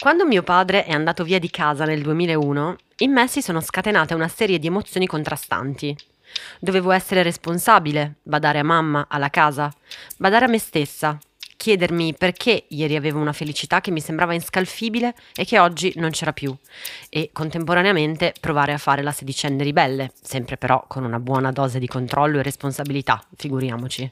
Quando mio padre è andato via di casa nel 2001, in me si sono scatenate una serie di emozioni contrastanti. Dovevo essere responsabile, badare a mamma, alla casa, badare a me stessa, chiedermi perché ieri avevo una felicità che mi sembrava inscalfibile e che oggi non c'era più, e contemporaneamente provare a fare la sedicenne ribelle, sempre però con una buona dose di controllo e responsabilità, figuriamoci.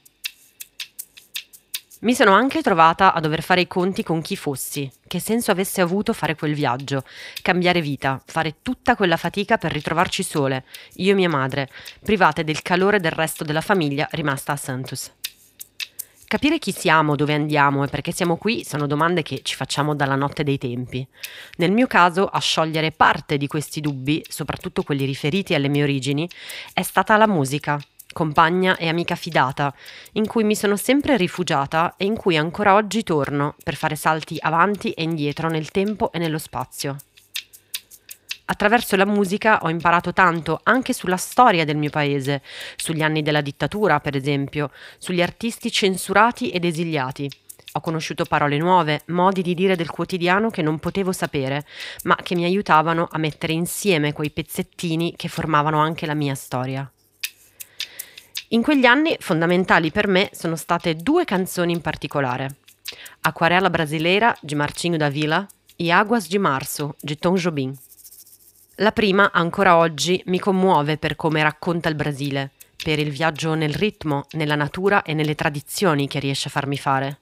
Mi sono anche trovata a dover fare i conti con chi fossi, che senso avesse avuto fare quel viaggio, cambiare vita, fare tutta quella fatica per ritrovarci sole, io e mia madre, private del calore del resto della famiglia rimasta a Santus. Capire chi siamo, dove andiamo e perché siamo qui sono domande che ci facciamo dalla notte dei tempi. Nel mio caso, a sciogliere parte di questi dubbi, soprattutto quelli riferiti alle mie origini, è stata la musica, compagna e amica fidata, in cui mi sono sempre rifugiata e in cui ancora oggi torno per fare salti avanti e indietro nel tempo e nello spazio. Attraverso la musica ho imparato tanto anche sulla storia del mio paese, sugli anni della dittatura, per esempio, sugli artisti censurati ed esiliati. Ho conosciuto parole nuove, modi di dire del quotidiano che non potevo sapere, ma che mi aiutavano a mettere insieme quei pezzettini che formavano anche la mia storia. In quegli anni fondamentali per me sono state due canzoni in particolare. Aquarela Brasileira di Marcinho da Vila e Águas de Março di Tom Jobim. La prima ancora oggi mi commuove per come racconta il Brasile, per il viaggio nel ritmo, nella natura e nelle tradizioni che riesce a farmi fare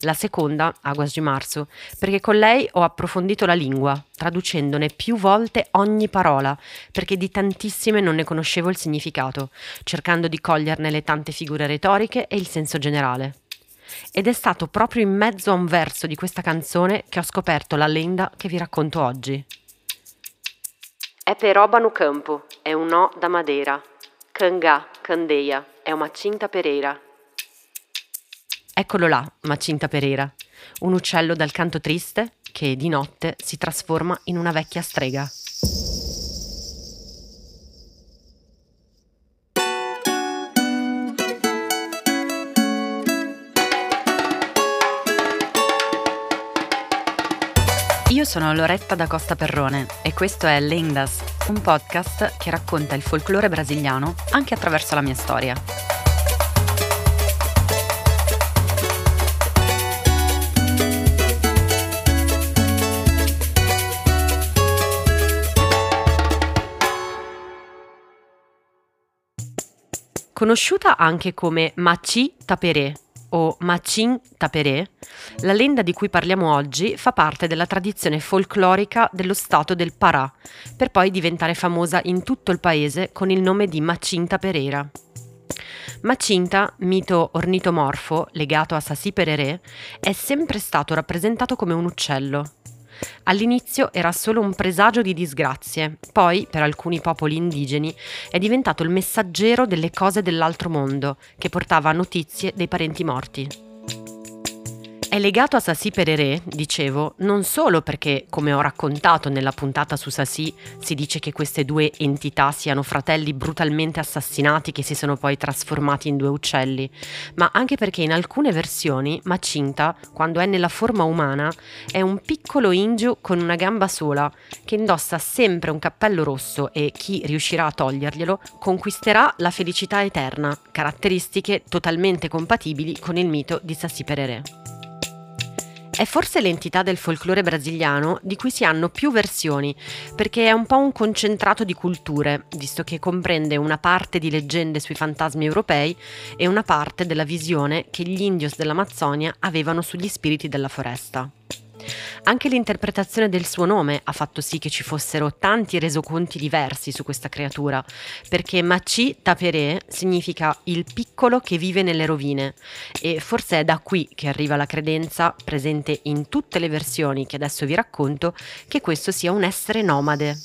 la seconda, Aguas di Marzo, perché con lei ho approfondito la lingua, traducendone più volte ogni parola, perché di tantissime non ne conoscevo il significato, cercando di coglierne le tante figure retoriche e il senso generale. Ed è stato proprio in mezzo a un verso di questa canzone che ho scoperto la lenda che vi racconto oggi. É peroba no campo, è un no da madeira. Cangá, candeia, è una cinta pereira. Eccolo là, Macinta Pereira, un uccello dal canto triste che di notte si trasforma in una vecchia strega. Io sono Loretta da Costa Perrone e questo è Lendas, un podcast che racconta il folklore brasiliano anche attraverso la mia storia. Conosciuta anche come Machi Taperé o Machin Taperé, la lenda di cui parliamo oggi fa parte della tradizione folclorica dello stato del Pará, per poi diventare famosa in tutto il paese con il nome di Macinta Pereira. Macinta, mito ornitomorfo legato a Sassi Pereré, è sempre stato rappresentato come un uccello. All'inizio era solo un presagio di disgrazie, poi, per alcuni popoli indigeni, è diventato il messaggero delle cose dell'altro mondo, che portava notizie dei parenti morti. È legato a Sassi Pereré, dicevo, non solo perché, come ho raccontato nella puntata su Sassi, si dice che queste due entità siano fratelli brutalmente assassinati che si sono poi trasformati in due uccelli, ma anche perché in alcune versioni Macinta, quando è nella forma umana, è un piccolo ingio con una gamba sola, che indossa sempre un cappello rosso e chi riuscirà a toglierglielo conquisterà la felicità eterna, caratteristiche totalmente compatibili con il mito di Sassi Pereré. È forse l'entità del folklore brasiliano di cui si hanno più versioni, perché è un po' un concentrato di culture, visto che comprende una parte di leggende sui fantasmi europei e una parte della visione che gli indios dell'Amazzonia avevano sugli spiriti della foresta. Anche l'interpretazione del suo nome ha fatto sì che ci fossero tanti resoconti diversi su questa creatura, perché Machi Taperé significa il piccolo che vive nelle rovine e forse è da qui che arriva la credenza, presente in tutte le versioni che adesso vi racconto, che questo sia un essere nomade.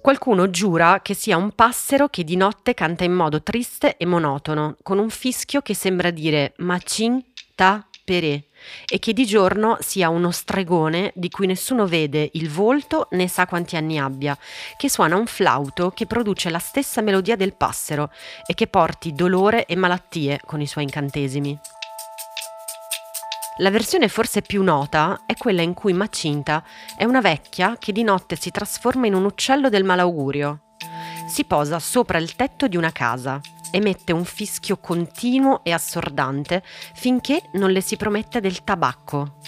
Qualcuno giura che sia un passero che di notte canta in modo triste e monotono, con un fischio che sembra dire Machin ta Peré e che di giorno sia uno stregone di cui nessuno vede il volto né sa quanti anni abbia, che suona un flauto che produce la stessa melodia del passero e che porti dolore e malattie con i suoi incantesimi. La versione forse più nota è quella in cui Macinta è una vecchia che di notte si trasforma in un uccello del malaugurio. Si posa sopra il tetto di una casa, emette un fischio continuo e assordante finché non le si promette del tabacco.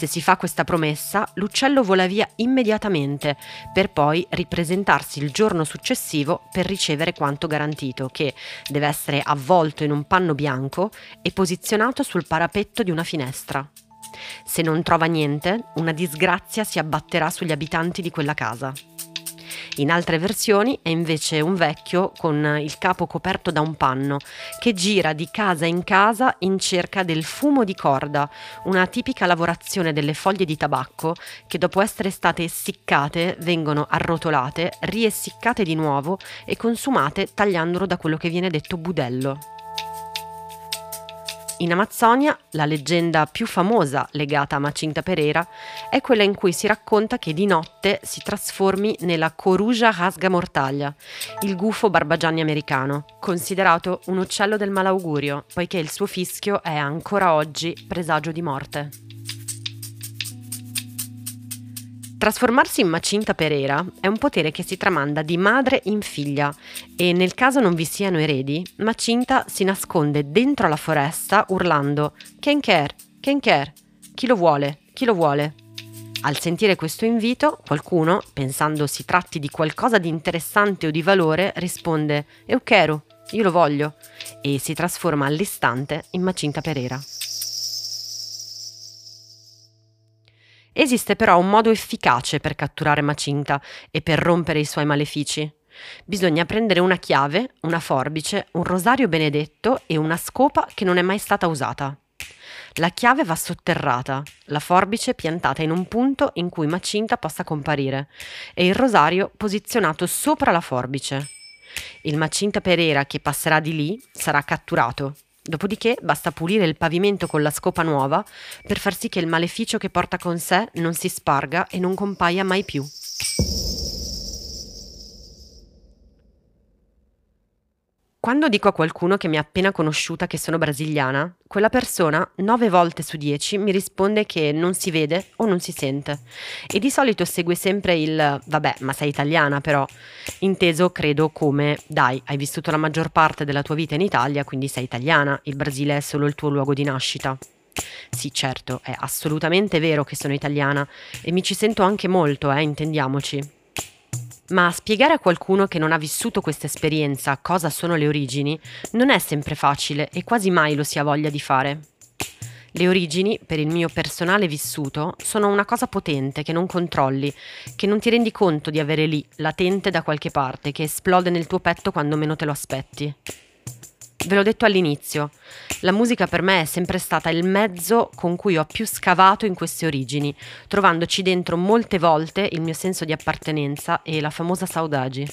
Se si fa questa promessa, l'uccello vola via immediatamente, per poi ripresentarsi il giorno successivo per ricevere quanto garantito, che deve essere avvolto in un panno bianco e posizionato sul parapetto di una finestra. Se non trova niente, una disgrazia si abbatterà sugli abitanti di quella casa. In altre versioni è invece un vecchio con il capo coperto da un panno che gira di casa in casa in cerca del fumo di corda, una tipica lavorazione delle foglie di tabacco che dopo essere state essiccate vengono arrotolate, riessiccate di nuovo e consumate tagliandolo da quello che viene detto budello. In Amazzonia, la leggenda più famosa legata a Macinta Pereira è quella in cui si racconta che di notte si trasformi nella Coruja rasga mortaglia, il gufo barbagianni americano, considerato un uccello del malaugurio, poiché il suo fischio è ancora oggi presagio di morte. Trasformarsi in Macinta Pereira è un potere che si tramanda di madre in figlia e nel caso non vi siano eredi, Macinta si nasconde dentro la foresta urlando Kenker, Kenker, chi lo vuole, chi lo vuole. Al sentire questo invito, qualcuno, pensando si tratti di qualcosa di interessante o di valore, risponde Euchero, io lo voglio, e si trasforma all'istante in Macinta Pereira. Esiste però un modo efficace per catturare Macinta e per rompere i suoi malefici. Bisogna prendere una chiave, una forbice, un rosario benedetto e una scopa che non è mai stata usata. La chiave va sotterrata, la forbice piantata in un punto in cui Macinta possa comparire e il rosario posizionato sopra la forbice. Il Macinta Pereira che passerà di lì sarà catturato Dopodiché basta pulire il pavimento con la scopa nuova per far sì che il maleficio che porta con sé non si sparga e non compaia mai più. Quando dico a qualcuno che mi ha appena conosciuta che sono brasiliana, quella persona nove volte su dieci mi risponde che non si vede o non si sente. E di solito segue sempre il vabbè, ma sei italiana però, inteso credo come dai, hai vissuto la maggior parte della tua vita in Italia, quindi sei italiana, il Brasile è solo il tuo luogo di nascita. Sì, certo, è assolutamente vero che sono italiana e mi ci sento anche molto, eh, intendiamoci. Ma spiegare a qualcuno che non ha vissuto questa esperienza cosa sono le origini non è sempre facile e quasi mai lo si ha voglia di fare. Le origini, per il mio personale vissuto, sono una cosa potente che non controlli, che non ti rendi conto di avere lì, latente da qualche parte, che esplode nel tuo petto quando meno te lo aspetti. Ve l'ho detto all'inizio, la musica per me è sempre stata il mezzo con cui ho più scavato in queste origini, trovandoci dentro molte volte il mio senso di appartenenza e la famosa saudagi.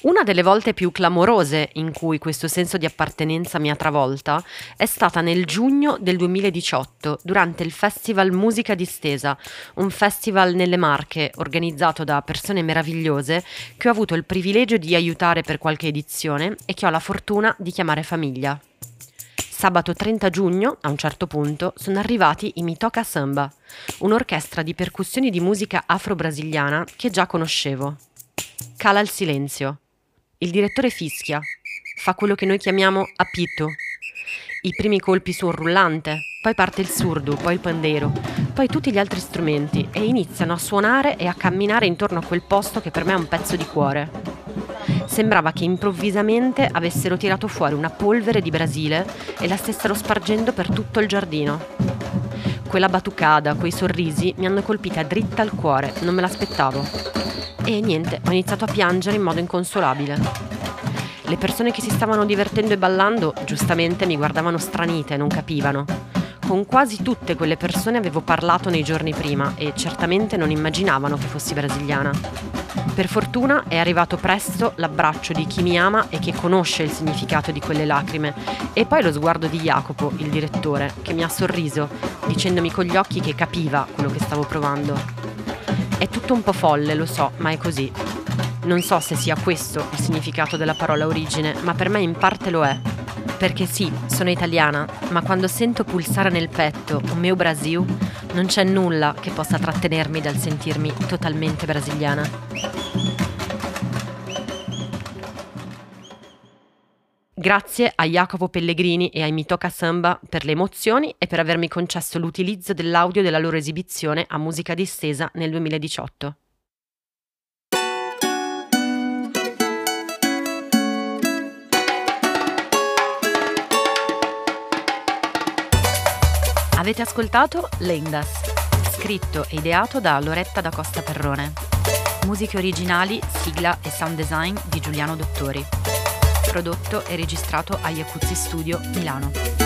Una delle volte più clamorose in cui questo senso di appartenenza mi ha travolta è stata nel giugno del 2018 durante il Festival Musica Distesa, un festival nelle Marche organizzato da persone meravigliose che ho avuto il privilegio di aiutare per qualche edizione e che ho la fortuna di chiamare famiglia. Sabato 30 giugno, a un certo punto, sono arrivati i Mitoka Samba, un'orchestra di percussioni di musica afro-brasiliana che già conoscevo. Cala il silenzio. Il direttore fischia. Fa quello che noi chiamiamo appito. I primi colpi su un rullante, poi parte il surdo, poi il pandero, poi tutti gli altri strumenti e iniziano a suonare e a camminare intorno a quel posto che per me è un pezzo di cuore. Sembrava che improvvisamente avessero tirato fuori una polvere di Brasile e la stessero spargendo per tutto il giardino. Quella batucada, quei sorrisi mi hanno colpita dritta al cuore, non me l'aspettavo e niente, ho iniziato a piangere in modo inconsolabile. Le persone che si stavano divertendo e ballando giustamente mi guardavano stranite, non capivano. Con quasi tutte quelle persone avevo parlato nei giorni prima e certamente non immaginavano che fossi brasiliana. Per fortuna è arrivato presto l'abbraccio di chi mi ama e che conosce il significato di quelle lacrime e poi lo sguardo di Jacopo, il direttore, che mi ha sorriso dicendomi con gli occhi che capiva quello che stavo provando. È tutto un po' folle, lo so, ma è così. Non so se sia questo il significato della parola origine, ma per me in parte lo è. Perché sì, sono italiana, ma quando sento pulsare nel petto un mio Brasil, non c'è nulla che possa trattenermi dal sentirmi totalmente brasiliana. Grazie a Jacopo Pellegrini e ai Mitoka Samba per le emozioni e per avermi concesso l'utilizzo dell'audio della loro esibizione a musica distesa nel 2018. Avete ascoltato Lendas, scritto e ideato da Loretta da Costa Perrone. Musiche originali, sigla e sound design di Giuliano Dottori. Prodotto e registrato a Iacuzzi Studio Milano.